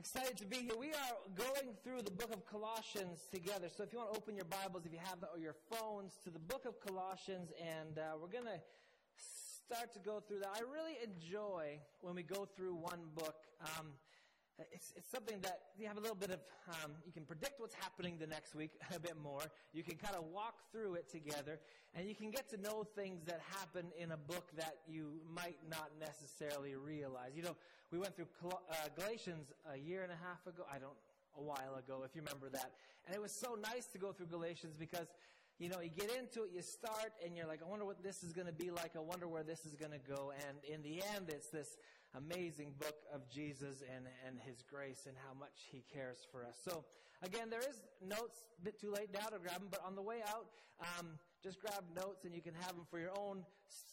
Excited to be here. We are going through the book of Colossians together. So if you want to open your Bibles, if you have or your phones, to the book of Colossians, and uh, we're going to start to go through that. I really enjoy when we go through one book. Um, it's, it's something that you have a little bit of, um, you can predict what's happening the next week a bit more. You can kind of walk through it together, and you can get to know things that happen in a book that you might not necessarily realize. You know, we went through uh, Galatians a year and a half ago. I don't, a while ago, if you remember that. And it was so nice to go through Galatians because you know, you get into it, you start, and you're like, I wonder what this is going to be like. I wonder where this is going to go. And in the end, it's this amazing book of Jesus and, and His grace and how much He cares for us. So, again, there is notes, a bit too late now to grab them, but on the way out, um, just grab notes and you can have them for your own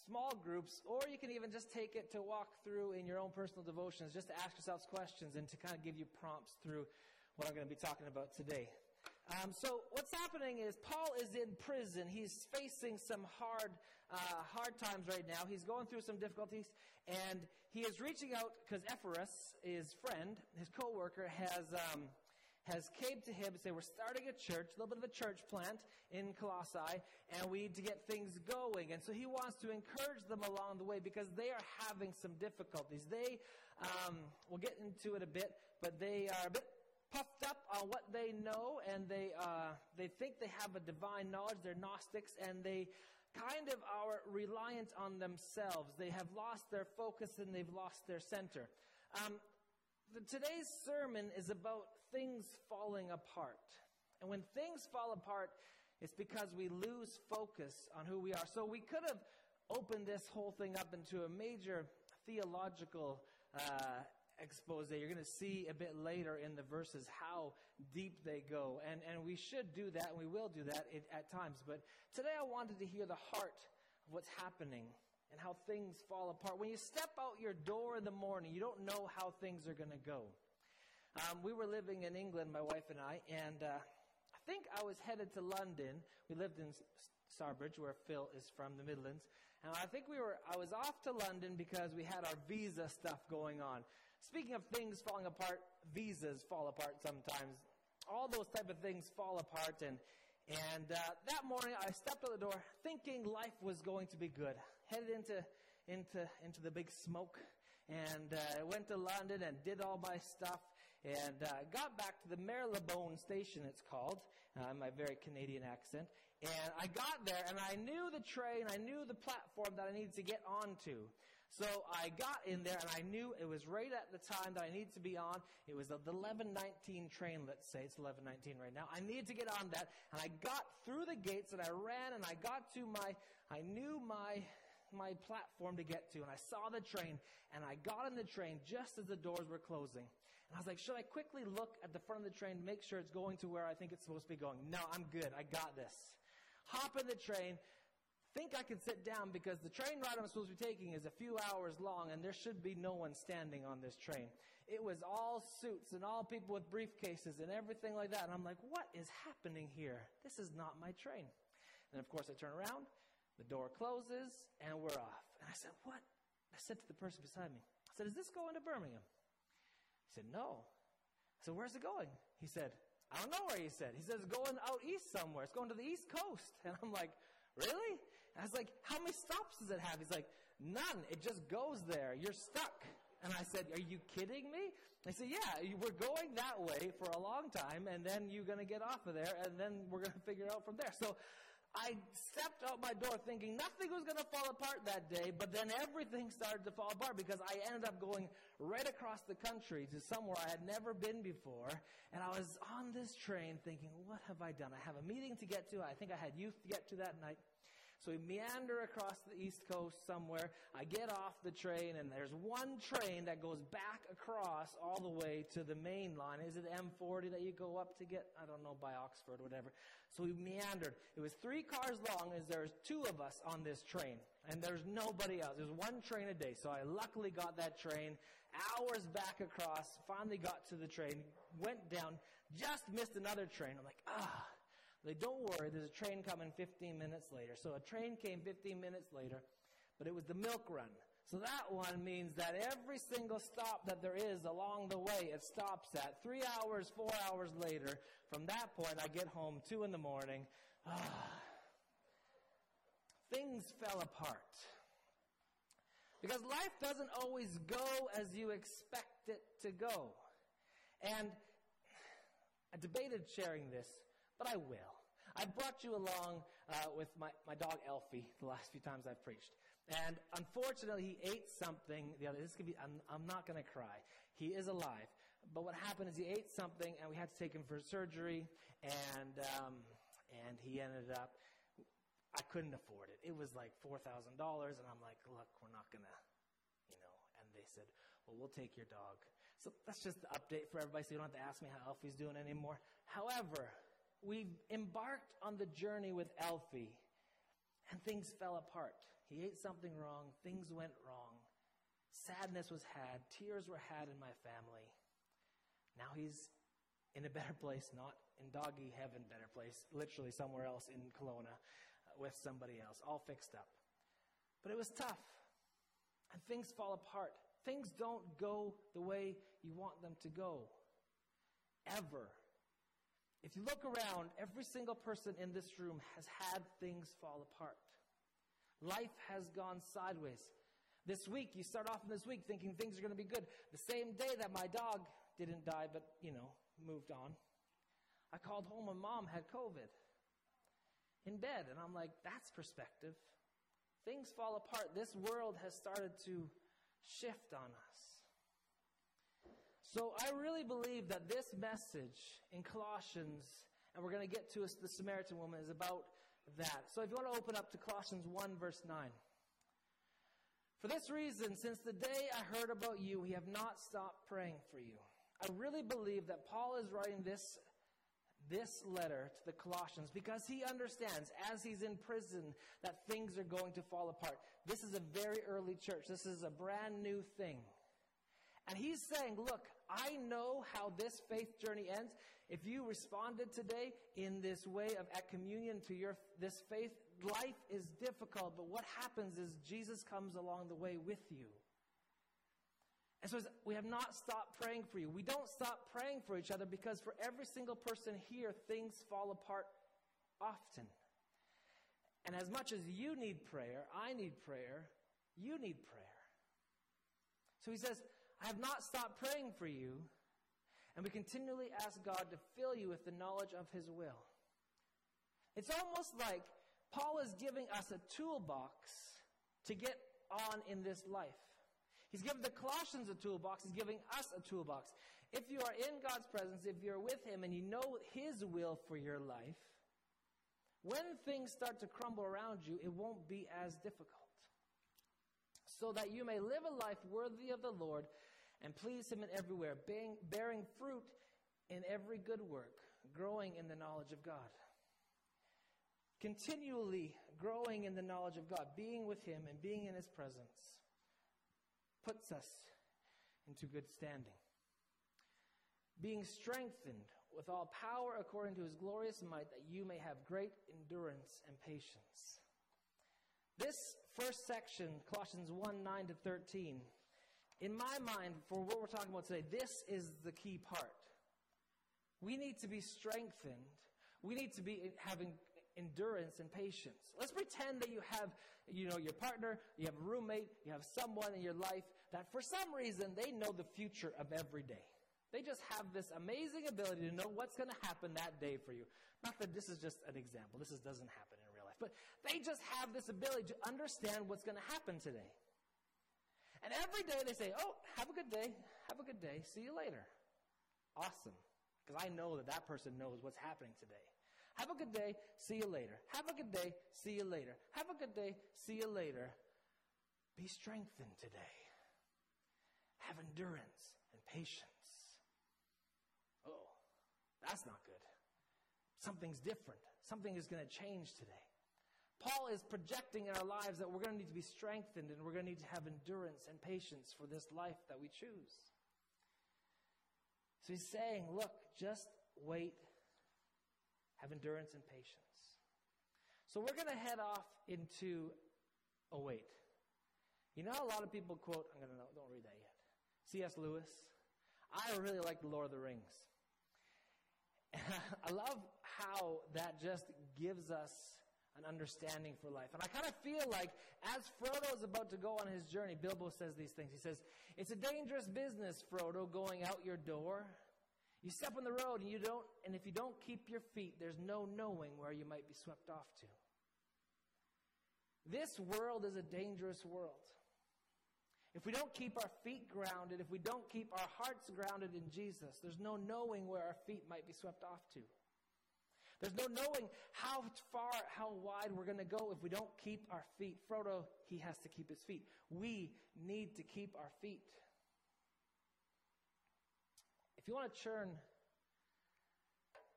small groups, or you can even just take it to walk through in your own personal devotions, just to ask yourselves questions and to kind of give you prompts through what I'm going to be talking about today. Um, so what's happening is Paul is in prison. He's facing some hard, uh, hard times right now. He's going through some difficulties, and he is reaching out because Epaphras, his friend, his co-worker, has um, has came to him and said, "We're starting a church, a little bit of a church plant in Colossae, and we need to get things going." And so he wants to encourage them along the way because they are having some difficulties. They, um, we'll get into it a bit, but they are a bit puffed up on what they know and they, uh, they think they have a divine knowledge. They're Gnostics and they kind of are reliant on themselves. They have lost their focus and they've lost their center. Um, the, today's sermon is about things falling apart. And when things fall apart, it's because we lose focus on who we are. So we could have opened this whole thing up into a major theological uh, expose. You're going to see a bit later in the verses how deep they go. And, and we should do that, and we will do that at times. But today I wanted to hear the heart of what's happening and how things fall apart. When you step out your door in the morning, you don't know how things are going to go. Um, we were living in England, my wife and I, and uh, I think I was headed to London. We lived in Stourbridge, where Phil is from, the Midlands. And I think we were, I was off to London because we had our visa stuff going on. Speaking of things falling apart, visas fall apart sometimes. All those type of things fall apart. And, and uh, that morning, I stepped out the door thinking life was going to be good. Headed into, into, into the big smoke. And uh, went to London and did all my stuff. And uh, got back to the Marylebone station, it's called, uh, my very Canadian accent. And I got there and I knew the train, I knew the platform that I needed to get onto. So I got in there and I knew it was right at the time that I needed to be on. It was the 1119 train, let's say. It's 1119 right now. I needed to get on that and I got through the gates and I ran and I got to my, I knew my, my platform to get to and I saw the train and I got in the train just as the doors were closing. And I was like, should I quickly look at the front of the train to make sure it's going to where I think it's supposed to be going? No, I'm good. I got this. Hop in the train, think I can sit down because the train ride I'm supposed to be taking is a few hours long and there should be no one standing on this train. It was all suits and all people with briefcases and everything like that. And I'm like, what is happening here? This is not my train. And of course I turn around, the door closes, and we're off. And I said, what? I said to the person beside me, I said, is this going to Birmingham? He said, no. I said, where's it going? He said, I don't know where he said. He says, it's going out east somewhere. It's going to the east coast. And I'm like, really? I was like, how many stops does it have? He's like, none. It just goes there. You're stuck. And I said, are you kidding me? I said, yeah, we're going that way for a long time and then you're going to get off of there and then we're going to figure it out from there. So I stepped out my door thinking nothing was going to fall apart that day, but then everything started to fall apart because I ended up going right across the country to somewhere I had never been before. And I was on this train thinking, what have I done? I have a meeting to get to. I think I had youth to get to that night. So we meander across the East Coast somewhere. I get off the train, and there's one train that goes back across all the way to the main line. Is it M40 that you go up to get? I don't know, by Oxford, or whatever. So we meandered. It was three cars long, as there's two of us on this train, and there's nobody else. There's one train a day. So I luckily got that train, hours back across, finally got to the train, went down, just missed another train. I'm like, ah. Like, don't worry, there's a train coming 15 minutes later. So a train came 15 minutes later, but it was the milk run. So that one means that every single stop that there is along the way, it stops at three hours, four hours later. From that point, I get home two in the morning. Things fell apart. Because life doesn't always go as you expect it to go. And I debated sharing this, but I will. I brought you along uh, with my, my dog Elfie the last few times I've preached. And unfortunately, he ate something the other. This could be. I'm, I'm not going to cry. He is alive. But what happened is he ate something, and we had to take him for surgery. And um, and he ended up. I couldn't afford it. It was like four thousand dollars, and I'm like, look, we're not gonna, you know. And they said, well, we'll take your dog. So that's just the update for everybody. So you don't have to ask me how Elfie's doing anymore. However, we embarked on the journey with Elfie, and things fell apart. He ate something wrong, things went wrong, sadness was had, tears were had in my family. Now he's in a better place, not in doggy heaven, better place, literally somewhere else in Kelowna uh, with somebody else, all fixed up. But it was tough, and things fall apart. Things don't go the way you want them to go. Ever. If you look around, every single person in this room has had things fall apart. Life has gone sideways. This week, you start off in this week thinking things are going to be good. The same day that my dog didn't die, but, you know, moved on, I called home and mom had COVID in bed. And I'm like, that's perspective. Things fall apart. This world has started to shift on us. So I really believe that this message in Colossians, and we're going to get to the Samaritan woman, is about that. So if you want to open up to Colossians 1, verse 9. For this reason, since the day I heard about you, we have not stopped praying for you. I really believe that Paul is writing this, this letter to the Colossians because he understands, as he's in prison, that things are going to fall apart. This is a very early church. This is a brand new thing. And he's saying, look, I know how this faith journey ends. If you responded today in this way of at communion to your this faith, life is difficult, but what happens is Jesus comes along the way with you. And so we have not stopped praying for you. We don't stop praying for each other because for every single person here, things fall apart often. And as much as you need prayer, I need prayer, you need prayer. So he says, I have not stopped praying for you and we continually ask God to fill you with the knowledge of His will. It's almost like Paul is giving us a toolbox to get on in this life. He's given the Colossians a toolbox, He's giving us a toolbox. If you are in God's presence, if you're with Him and you know His will for your life, when things start to crumble around you, it won't be as difficult. So that you may live a life worthy of the Lord and please Him in everywhere, bearing, bearing fruit in every good work, growing in the knowledge of God. Continually growing in the knowledge of God, being with Him and being in His presence, puts us into good standing. Being strengthened with all power according to His glorious might, that you may have great endurance and patience. This first section, Colossians 1 9 to 13, in my mind, for what we're talking about today, this is the key part. We need to be strengthened. We need to be having endurance and patience. Let's pretend that you have, you know, your partner, you have a roommate, you have someone in your life that for some reason they know the future of every day. They just have this amazing ability to know what's going to happen that day for you. Not that this is just an example. This is, doesn't happen in real life. But they just have this ability to understand what's going to happen today. And every day they say, Oh, have a good day. Have a good day. See you later. Awesome. Because I know that that person knows what's happening today. Have a good day. See you later. Have a good day. See you later. Have a good day. See you later. Be strengthened today. Have endurance and patience. Oh, that's not good. Something's different. Something is going to change today. Paul is projecting in our lives that we're going to need to be strengthened and we're going to need to have endurance and patience for this life that we choose. So he's saying, look, just wait, have endurance and patience. So we're going to head off into a wait. You know, a lot of people quote, I'm going to don't read that yet. C.S. Lewis. I really like The Lord of the Rings. I love how that just gives us an understanding for life. And I kind of feel like as Frodo is about to go on his journey, Bilbo says these things. He says, It's a dangerous business, Frodo, going out your door. You step on the road and you don't, and if you don't keep your feet, there's no knowing where you might be swept off to. This world is a dangerous world. If we don't keep our feet grounded, if we don't keep our hearts grounded in Jesus, there's no knowing where our feet might be swept off to. There's no knowing how far, how wide we're going to go if we don't keep our feet. Frodo, he has to keep his feet. We need to keep our feet. If you want to turn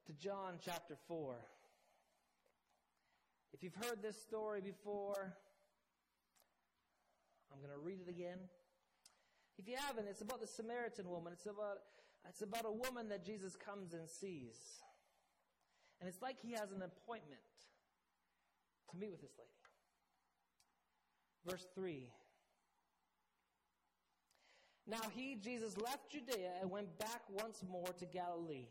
to John chapter 4, if you've heard this story before, I'm going to read it again. If you haven't, it's about the Samaritan woman. It's about, it's about a woman that Jesus comes and sees. And it's like he has an appointment to meet with this lady. Verse 3. Now he, Jesus, left Judea and went back once more to Galilee.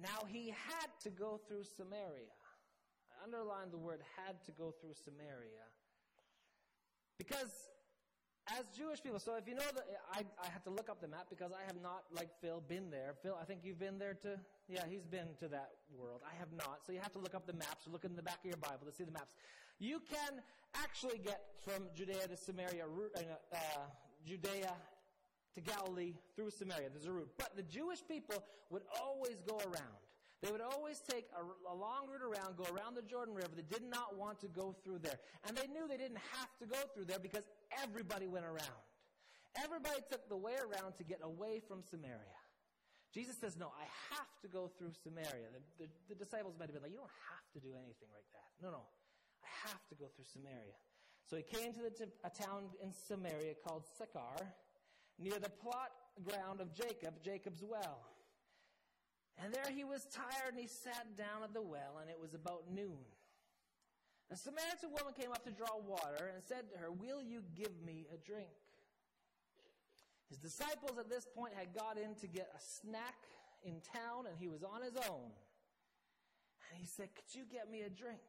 Now he had to go through Samaria. I underline the word had to go through Samaria. Because as Jewish people, so if you know that, I, I have to look up the map because I have not, like Phil, been there. Phil, I think you've been there to, yeah, he's been to that world. I have not. So you have to look up the maps, look in the back of your Bible to see the maps. You can actually get from Judea to Samaria, uh, uh, Judea to Galilee through Samaria. There's a route. But the Jewish people would always go around. They would always take a, a, long route around, go around the Jordan River. They did not want to go through there. And they knew they didn't have to go through there because everybody went around. Everybody took the way around to get away from Samaria. Jesus says, No, I have to go through Samaria. The, the, the disciples might have been like, You don't have to do anything like that. No, no. I have to go through Samaria. So he came to the, a town in Samaria called Sychar, near the plot ground of Jacob, Jacob's well. And there he was tired and he sat down at the well, and it was about noon. A Samaritan woman came up to draw water and said to her, Will you give me a drink? His disciples at this point had got in to get a snack in town, and he was on his own. And he said, Could you get me a drink?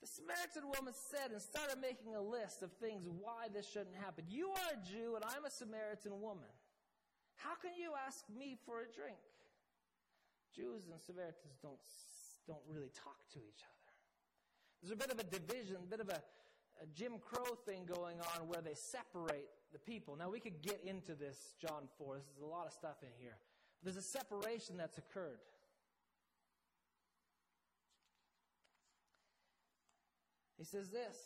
The Samaritan woman said and started making a list of things why this shouldn't happen. You are a Jew, and I'm a Samaritan woman. How can you ask me for a drink? Jews and Samaritans don't, don't really talk to each other. There's a bit of a division, a bit of a, a Jim Crow thing going on where they separate the people. Now, we could get into this, John 4. This is a lot of stuff in here. But there's a separation that's occurred. He says this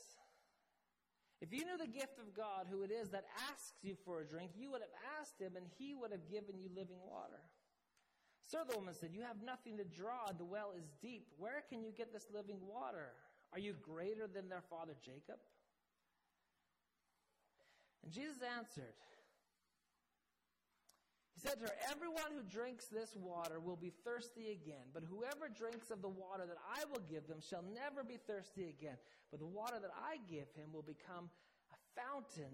if you knew the gift of God, who it is that asks you for a drink, you would have asked him, and he would have given you living water. Sir, the woman said, You have nothing to draw. and The well is deep. Where can you get this living water? Are you greater than their father Jacob? And Jesus answered, He said to her, Everyone who drinks this water will be thirsty again, but whoever drinks of the water that I will give them shall never be thirsty again. But the water that I give him will become a fountain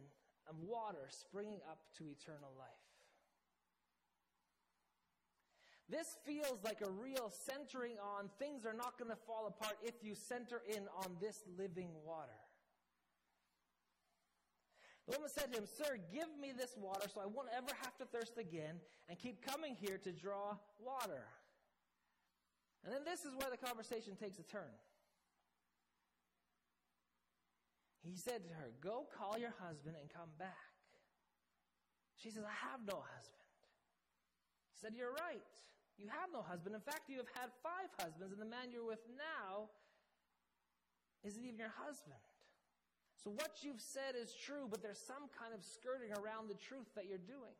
of water springing up to eternal life. This feels like a real centering on things are not going to fall apart if you center in on this living water. The woman said to him, Sir, give me this water so I won't ever have to thirst again and keep coming here to draw water. And then this is where the conversation takes a turn. He said to her, Go call your husband and come back. She says, I have no husband. He said, You're right. You have no husband. In fact, you have had five husbands, and the man you're with now isn't even your husband. So what you've said is true, but there's some kind of skirting around the truth that you're doing.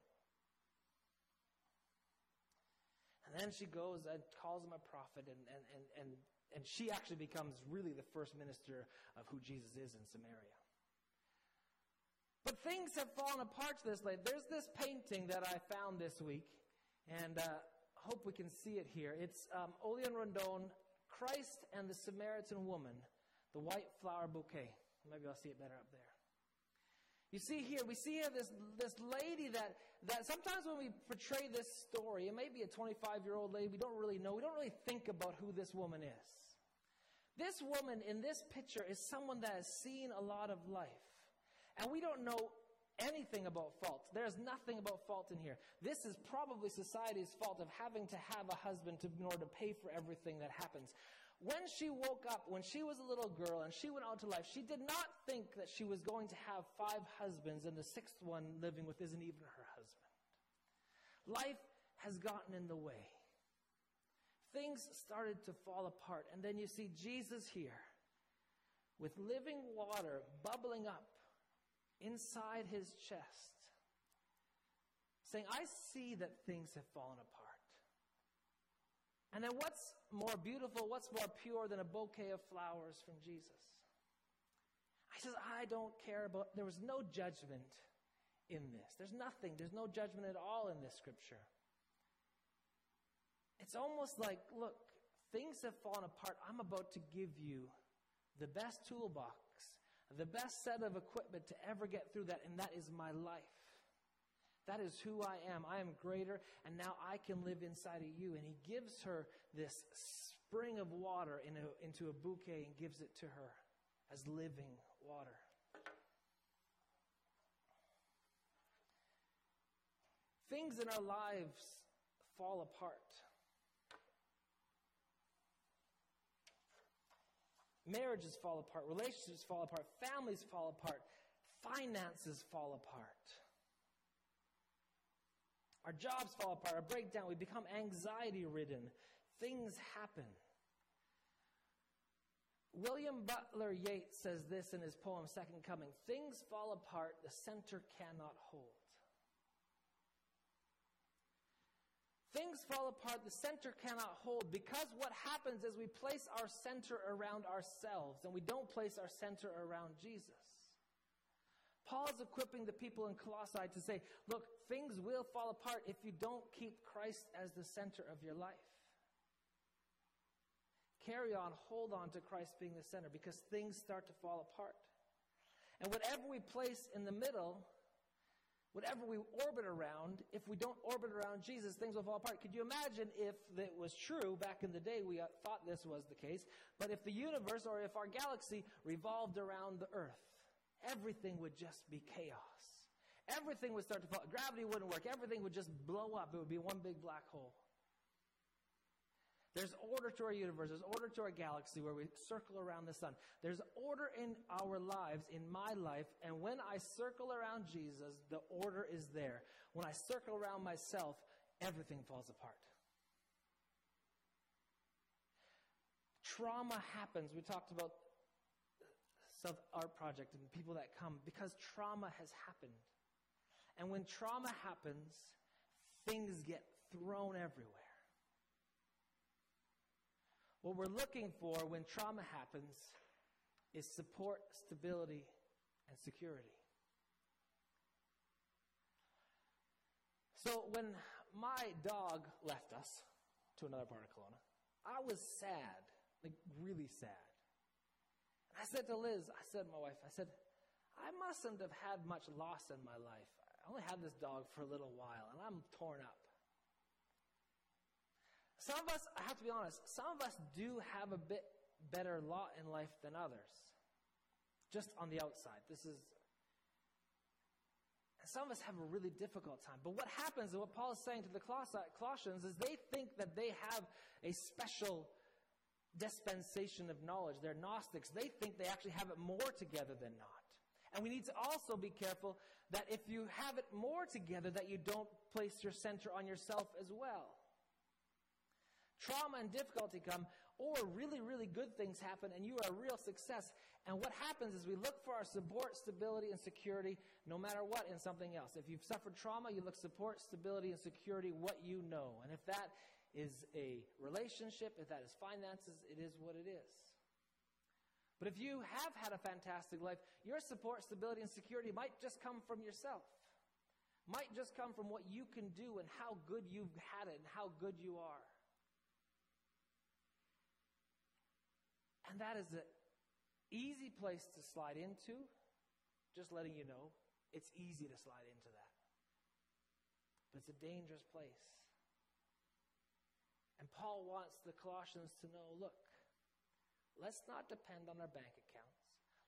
And then she goes and calls him a prophet, and, and, and, and and she actually becomes really the first minister of who Jesus is in Samaria. But things have fallen apart to this late. There's this painting that I found this week, and uh, hope we can see it here. It's um, Odilon Redon, Christ and the Samaritan Woman, the White Flower Bouquet. Maybe I'll see it better up there. You see here, we see here this, this lady that, that sometimes when we portray this story, it may be a 25 year old lady, we don't really know, we don't really think about who this woman is. This woman in this picture is someone that has seen a lot of life. And we don't know anything about fault. There's nothing about fault in here. This is probably society's fault of having to have a husband to, in order to pay for everything that happens. When she woke up, when she was a little girl and she went out to life, she did not think that she was going to have five husbands and the sixth one living with isn't even her husband. Life has gotten in the way. Things started to fall apart. And then you see Jesus here with living water bubbling up inside his chest, saying, I see that things have fallen apart. And then what's more beautiful, what's more pure than a bouquet of flowers from Jesus? I says, I don't care about, there was no judgment in this. There's nothing, there's no judgment at all in this scripture. It's almost like, look, things have fallen apart. I'm about to give you the best toolbox, the best set of equipment to ever get through that, and that is my life. That is who I am. I am greater, and now I can live inside of you. And he gives her this spring of water in a, into a bouquet and gives it to her as living water. Things in our lives fall apart. Marriages fall apart, relationships fall apart, families fall apart, finances fall apart. Our jobs fall apart, our breakdown, we become anxiety ridden. Things happen. William Butler Yeats says this in his poem, Second Coming Things fall apart, the center cannot hold. Things fall apart, the center cannot hold because what happens is we place our center around ourselves and we don't place our center around Jesus. Paul is equipping the people in Colossae to say, look, things will fall apart if you don't keep Christ as the center of your life. Carry on, hold on to Christ being the center because things start to fall apart. And whatever we place in the middle, whatever we orbit around, if we don't orbit around Jesus, things will fall apart. Could you imagine if it was true back in the day we uh, thought this was the case, but if the universe or if our galaxy revolved around the earth? everything would just be chaos. Everything would start to fall. Gravity wouldn't work. Everything would just blow up. It would be one big black hole. There's order to our universe. There's order to our galaxy where we circle around the sun. There's order in our lives, in my life. And when I circle around Jesus, the order is there. When I circle around myself, everything falls apart. Trauma happens. We talked about South Art Project and people that come because trauma has happened. And when trauma happens, things get thrown everywhere. What we're looking for when trauma happens is support, stability, and security. So when my dog left us to another part of Kelowna, I was sad, like really sad. I said to Liz, I said to my wife, I said, I mustn't have had much loss in my life. I only had this dog for a little while, and I'm torn up. Some of us, I have to be honest, some of us do have a bit better lot in life than others. Just on the outside. This is. Some of us have a really difficult time. But what happens, and what Paul is saying to the Colossians, is they think that they have a special dispensation of knowledge. They're Gnostics. They think they actually have it more together than not. And we need to also be careful that if you have it more together, that you don't place your center on yourself as well. Trauma and difficulty come, or really, really good things happen, and you are a real success. And what happens is we look for our support, stability, and security no matter what in something else. If you've suffered trauma, you look support, stability, and security, what you know. And if that is a relationship, if that is finances, it is what it is. But if you have had a fantastic life, your support, stability, and security might just come from yourself. Might just come from what you can do and how good you've had it and how good you are. And that is an easy place to slide into. Just letting you know, it's easy to slide into that. But it's a dangerous place. And Paul wants the Colossians to know look, let's not depend on our bank accounts.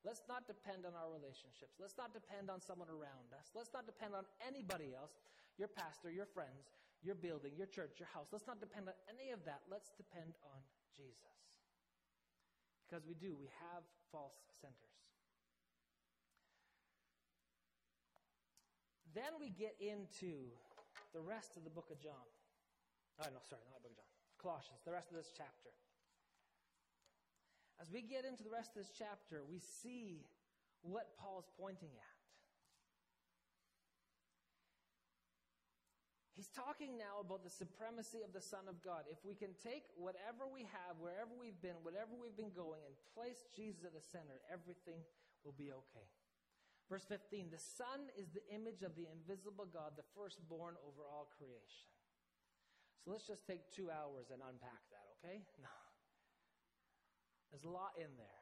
Let's not depend on our relationships. Let's not depend on someone around us. Let's not depend on anybody else your pastor, your friends, your building, your church, your house. Let's not depend on any of that. Let's depend on Jesus. Because we do, we have false centers. Then we get into the rest of the book of John. Oh, no, sorry, not the book of John. Colossians, the rest of this chapter. As we get into the rest of this chapter, we see what Paul's pointing at. He's talking now about the supremacy of the Son of God. If we can take whatever we have, wherever we've been, whatever we've been going, and place Jesus at the center, everything will be okay. Verse 15 The Son is the image of the invisible God, the firstborn over all creation. So let's just take two hours and unpack that, okay? No. There's a lot in there.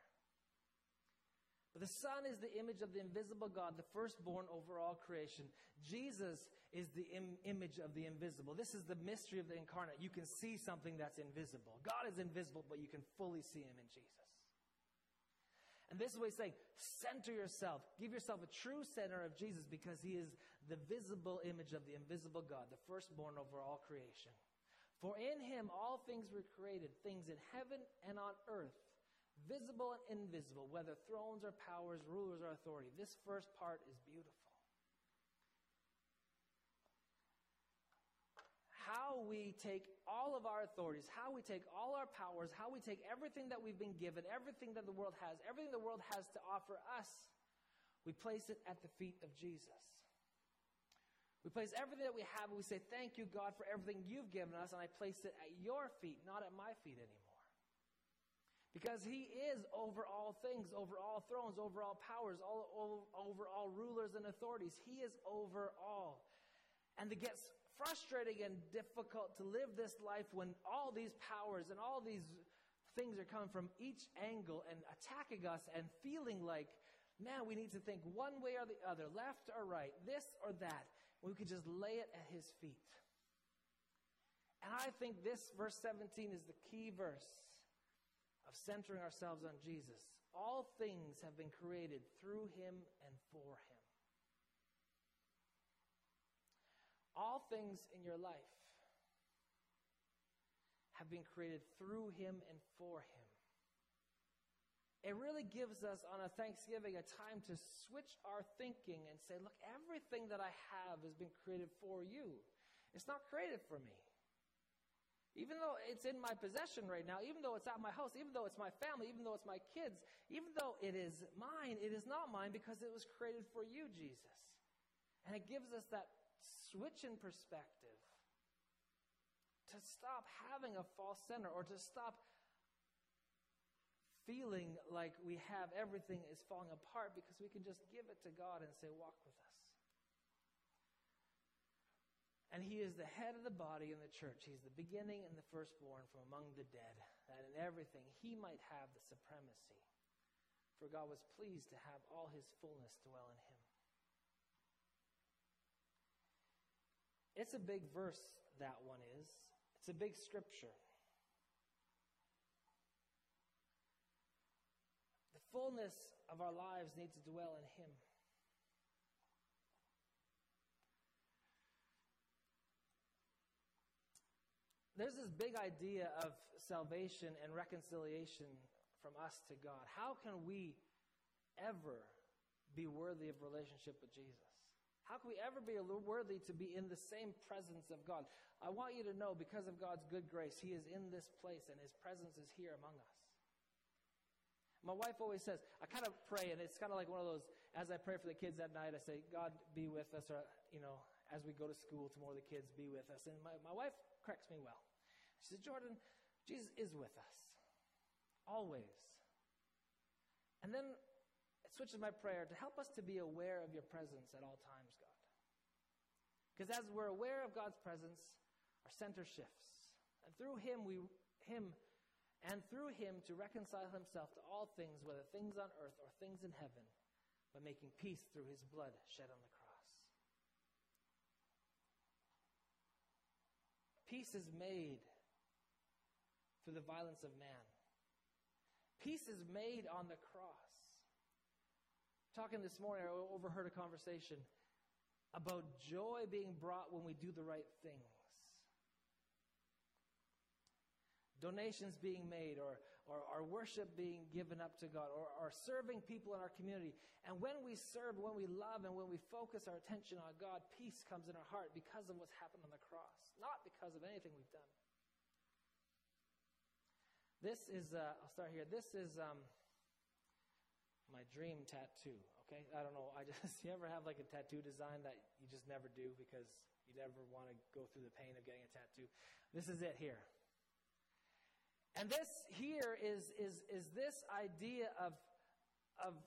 The Son is the image of the invisible God, the firstborn over all creation. Jesus is the Im- image of the invisible. This is the mystery of the incarnate. You can see something that's invisible. God is invisible, but you can fully see him in Jesus. And this is what he's saying center yourself. Give yourself a true center of Jesus because he is the visible image of the invisible God, the firstborn over all creation. For in him all things were created, things in heaven and on earth visible and invisible, whether thrones or powers, rulers or authority. This first part is beautiful. How we take all of our authorities, how we take all our powers, how we take everything that we've been given, everything that the world has, everything the world has to offer us, we place it at the feet of Jesus. We place everything that we have and we say, Thank you, God, for everything you've given us, and I place it at your feet, not at my feet anymore. Because he is over all things, over all thrones, over all powers, all, over all rulers and authorities. He is over all. And it gets frustrating and difficult to live this life when all these powers and all these things are coming from each angle and attacking us and feeling like, man, we need to think one way or the other, left or right, this or that. We could just lay it at his feet. And I think this verse 17 is the key verse of centering ourselves on Jesus. All things have been created through him and for him. All things in your life have been created through him and for him. It really gives us on a Thanksgiving a time to switch our thinking and say, look, everything that I have has been created for you. It's not created for me. Even though it's in my possession right now, even though it's at my house, even though it's my family, even though it's my kids, even though it is mine, it is not mine because it was created for you, Jesus. And it gives us that switch in perspective to stop having a false center or to stop feeling like we have everything is falling apart because we can just give it to God and say, Walk with us. And he is the head of the body in the church. He's the beginning and the firstborn from among the dead, that in everything he might have the supremacy. For God was pleased to have all his fullness dwell in him. It's a big verse, that one is. It's a big scripture. The fullness of our lives needs to dwell in him. There's this big idea of salvation and reconciliation from us to God. How can we ever be worthy of relationship with Jesus? How can we ever be worthy to be in the same presence of God? I want you to know, because of God's good grace, He is in this place and His presence is here among us. My wife always says, I kind of pray, and it's kind of like one of those, as I pray for the kids at night, I say, God, be with us, or, you know, as we go to school tomorrow, the kids be with us. And my, my wife corrects me well. She said, Jordan, Jesus is with us. Always. And then it switches my prayer to help us to be aware of your presence at all times, God. Because as we're aware of God's presence, our center shifts. And through him we him and through him to reconcile himself to all things, whether things on earth or things in heaven, by making peace through his blood shed on the cross. Peace is made through the violence of man. Peace is made on the cross. Talking this morning, I overheard a conversation about joy being brought when we do the right things donations being made or, or our worship being given up to God or, or serving people in our community. And when we serve, when we love, and when we focus our attention on God, peace comes in our heart because of what's happened on the cross, not because of anything we've done. This is, uh, I'll start here. This is um, my dream tattoo, okay? I don't know. I just, you ever have like a tattoo design that you just never do because you never want to go through the pain of getting a tattoo? This is it here. And this here is, is, is this idea of, of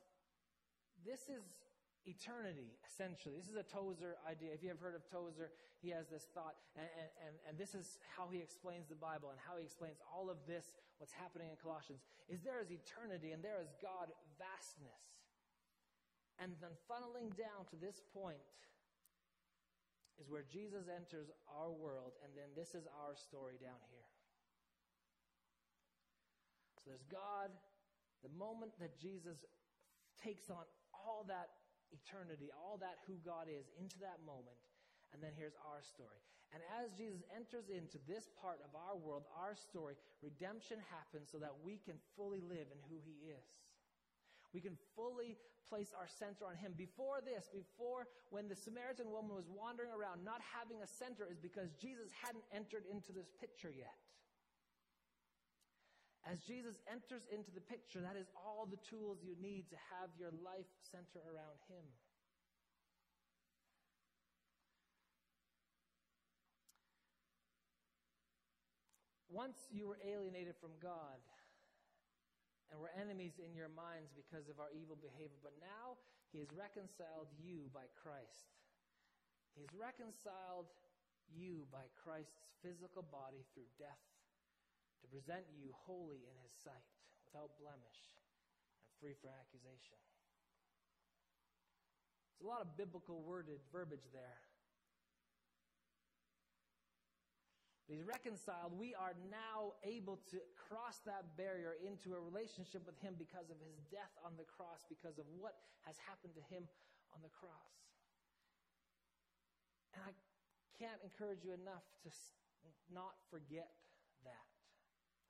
this is eternity, essentially. This is a Tozer idea. If you have heard of Tozer, he has this thought, and, and, and this is how he explains the Bible and how he explains all of this, what's happening in Colossians, is there is eternity and there is God vastness. And then funneling down to this point is where Jesus enters our world, and then this is our story down here. So there's God, the moment that Jesus takes on all that eternity, all that who God is into that moment, and then here's our story. And as Jesus enters into this part of our world, our story, redemption happens so that we can fully live in who He is. We can fully place our center on Him. Before this, before when the Samaritan woman was wandering around not having a center, is because Jesus hadn't entered into this picture yet. As Jesus enters into the picture, that is all the tools you need to have your life center around Him. Once you were alienated from God and were enemies in your minds because of our evil behavior, but now He has reconciled you by Christ. He has reconciled you by Christ's physical body through death to present you holy in his sight, without blemish, and free from accusation. There's a lot of biblical worded verbiage there. He's reconciled. We are now able to cross that barrier into a relationship with Him because of His death on the cross, because of what has happened to Him on the cross. And I can't encourage you enough to not forget.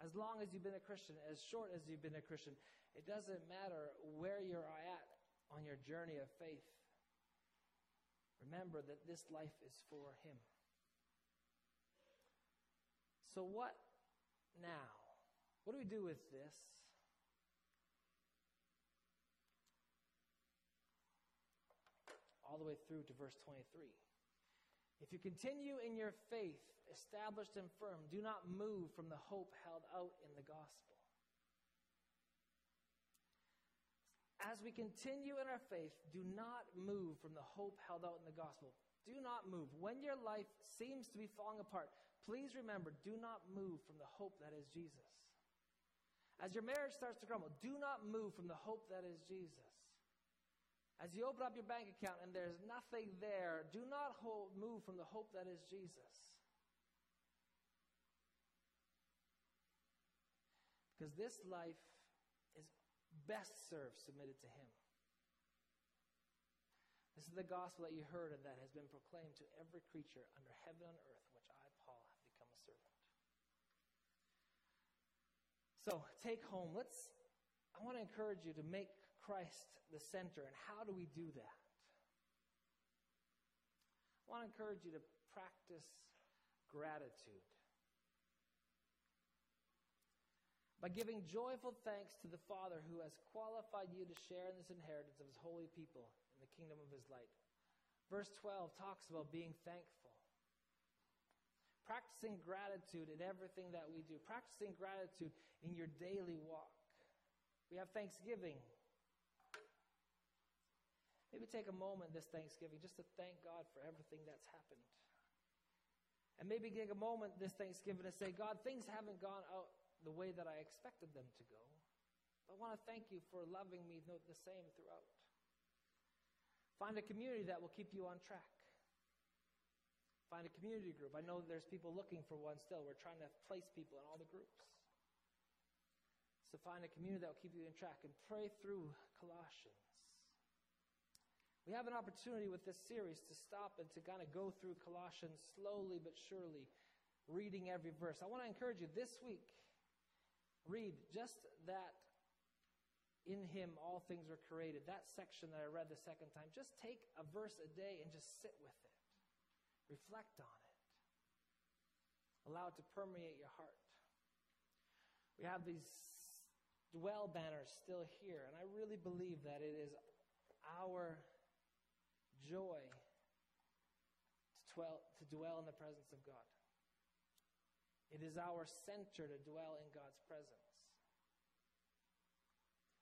As long as you've been a Christian, as short as you've been a Christian, it doesn't matter where you're at on your journey of faith. Remember that this life is for Him. So, what now? What do we do with this? All the way through to verse 23. If you continue in your faith, established and firm. Do not move from the hope held out in the gospel. As we continue in our faith, do not move from the hope held out in the gospel. Do not move. When your life seems to be falling apart, please remember do not move from the hope that is Jesus. As your marriage starts to crumble, do not move from the hope that is Jesus. As you open up your bank account and there's nothing there, do not hold, move from the hope that is Jesus. Because this life is best served submitted to Him. This is the gospel that you heard and that has been proclaimed to every creature under heaven and earth, which I, Paul, have become a servant. So, take home. Let's, I want to encourage you to make Christ the center. And how do we do that? I want to encourage you to practice gratitude. by giving joyful thanks to the Father who has qualified you to share in this inheritance of his holy people in the kingdom of his light. Verse 12 talks about being thankful. Practicing gratitude in everything that we do, practicing gratitude in your daily walk. We have Thanksgiving. Maybe take a moment this Thanksgiving just to thank God for everything that's happened. And maybe take a moment this Thanksgiving to say, God, things haven't gone out the way that I expected them to go. But I want to thank you for loving me the same throughout. Find a community that will keep you on track. Find a community group. I know there's people looking for one still. We're trying to place people in all the groups. So find a community that will keep you in track and pray through Colossians. We have an opportunity with this series to stop and to kind of go through Colossians slowly but surely, reading every verse. I want to encourage you this week, read just that in him all things were created. That section that I read the second time, just take a verse a day and just sit with it. Reflect on it. Allow it to permeate your heart. We have these dwell banners still here, and I really believe that it is our joy to dwell, to dwell in the presence of God. It is our center to dwell in God's presence.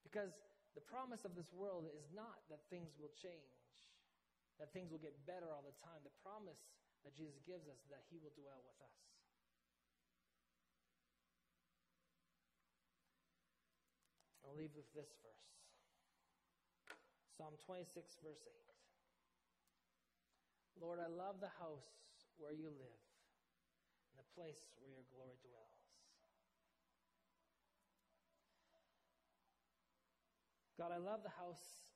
Because the promise of this world is not that things will change, that things will get better all the time. The promise that Jesus gives us that he will dwell with us. I'll leave with this verse Psalm 26, verse 8. Lord, I love the house where you live and the place where your glory dwells. God, I love the house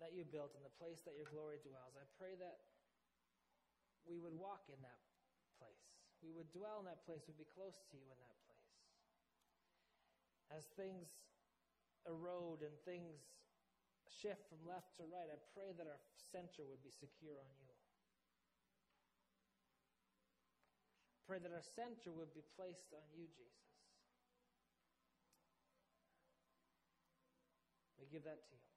that you built and the place that your glory dwells. I pray that we would walk in that place. We would dwell in that place. We'd be close to you in that place. As things erode and things shift from left to right, I pray that our center would be secure on you. Pray that our center would be placed on you, Jesus. We give that to you.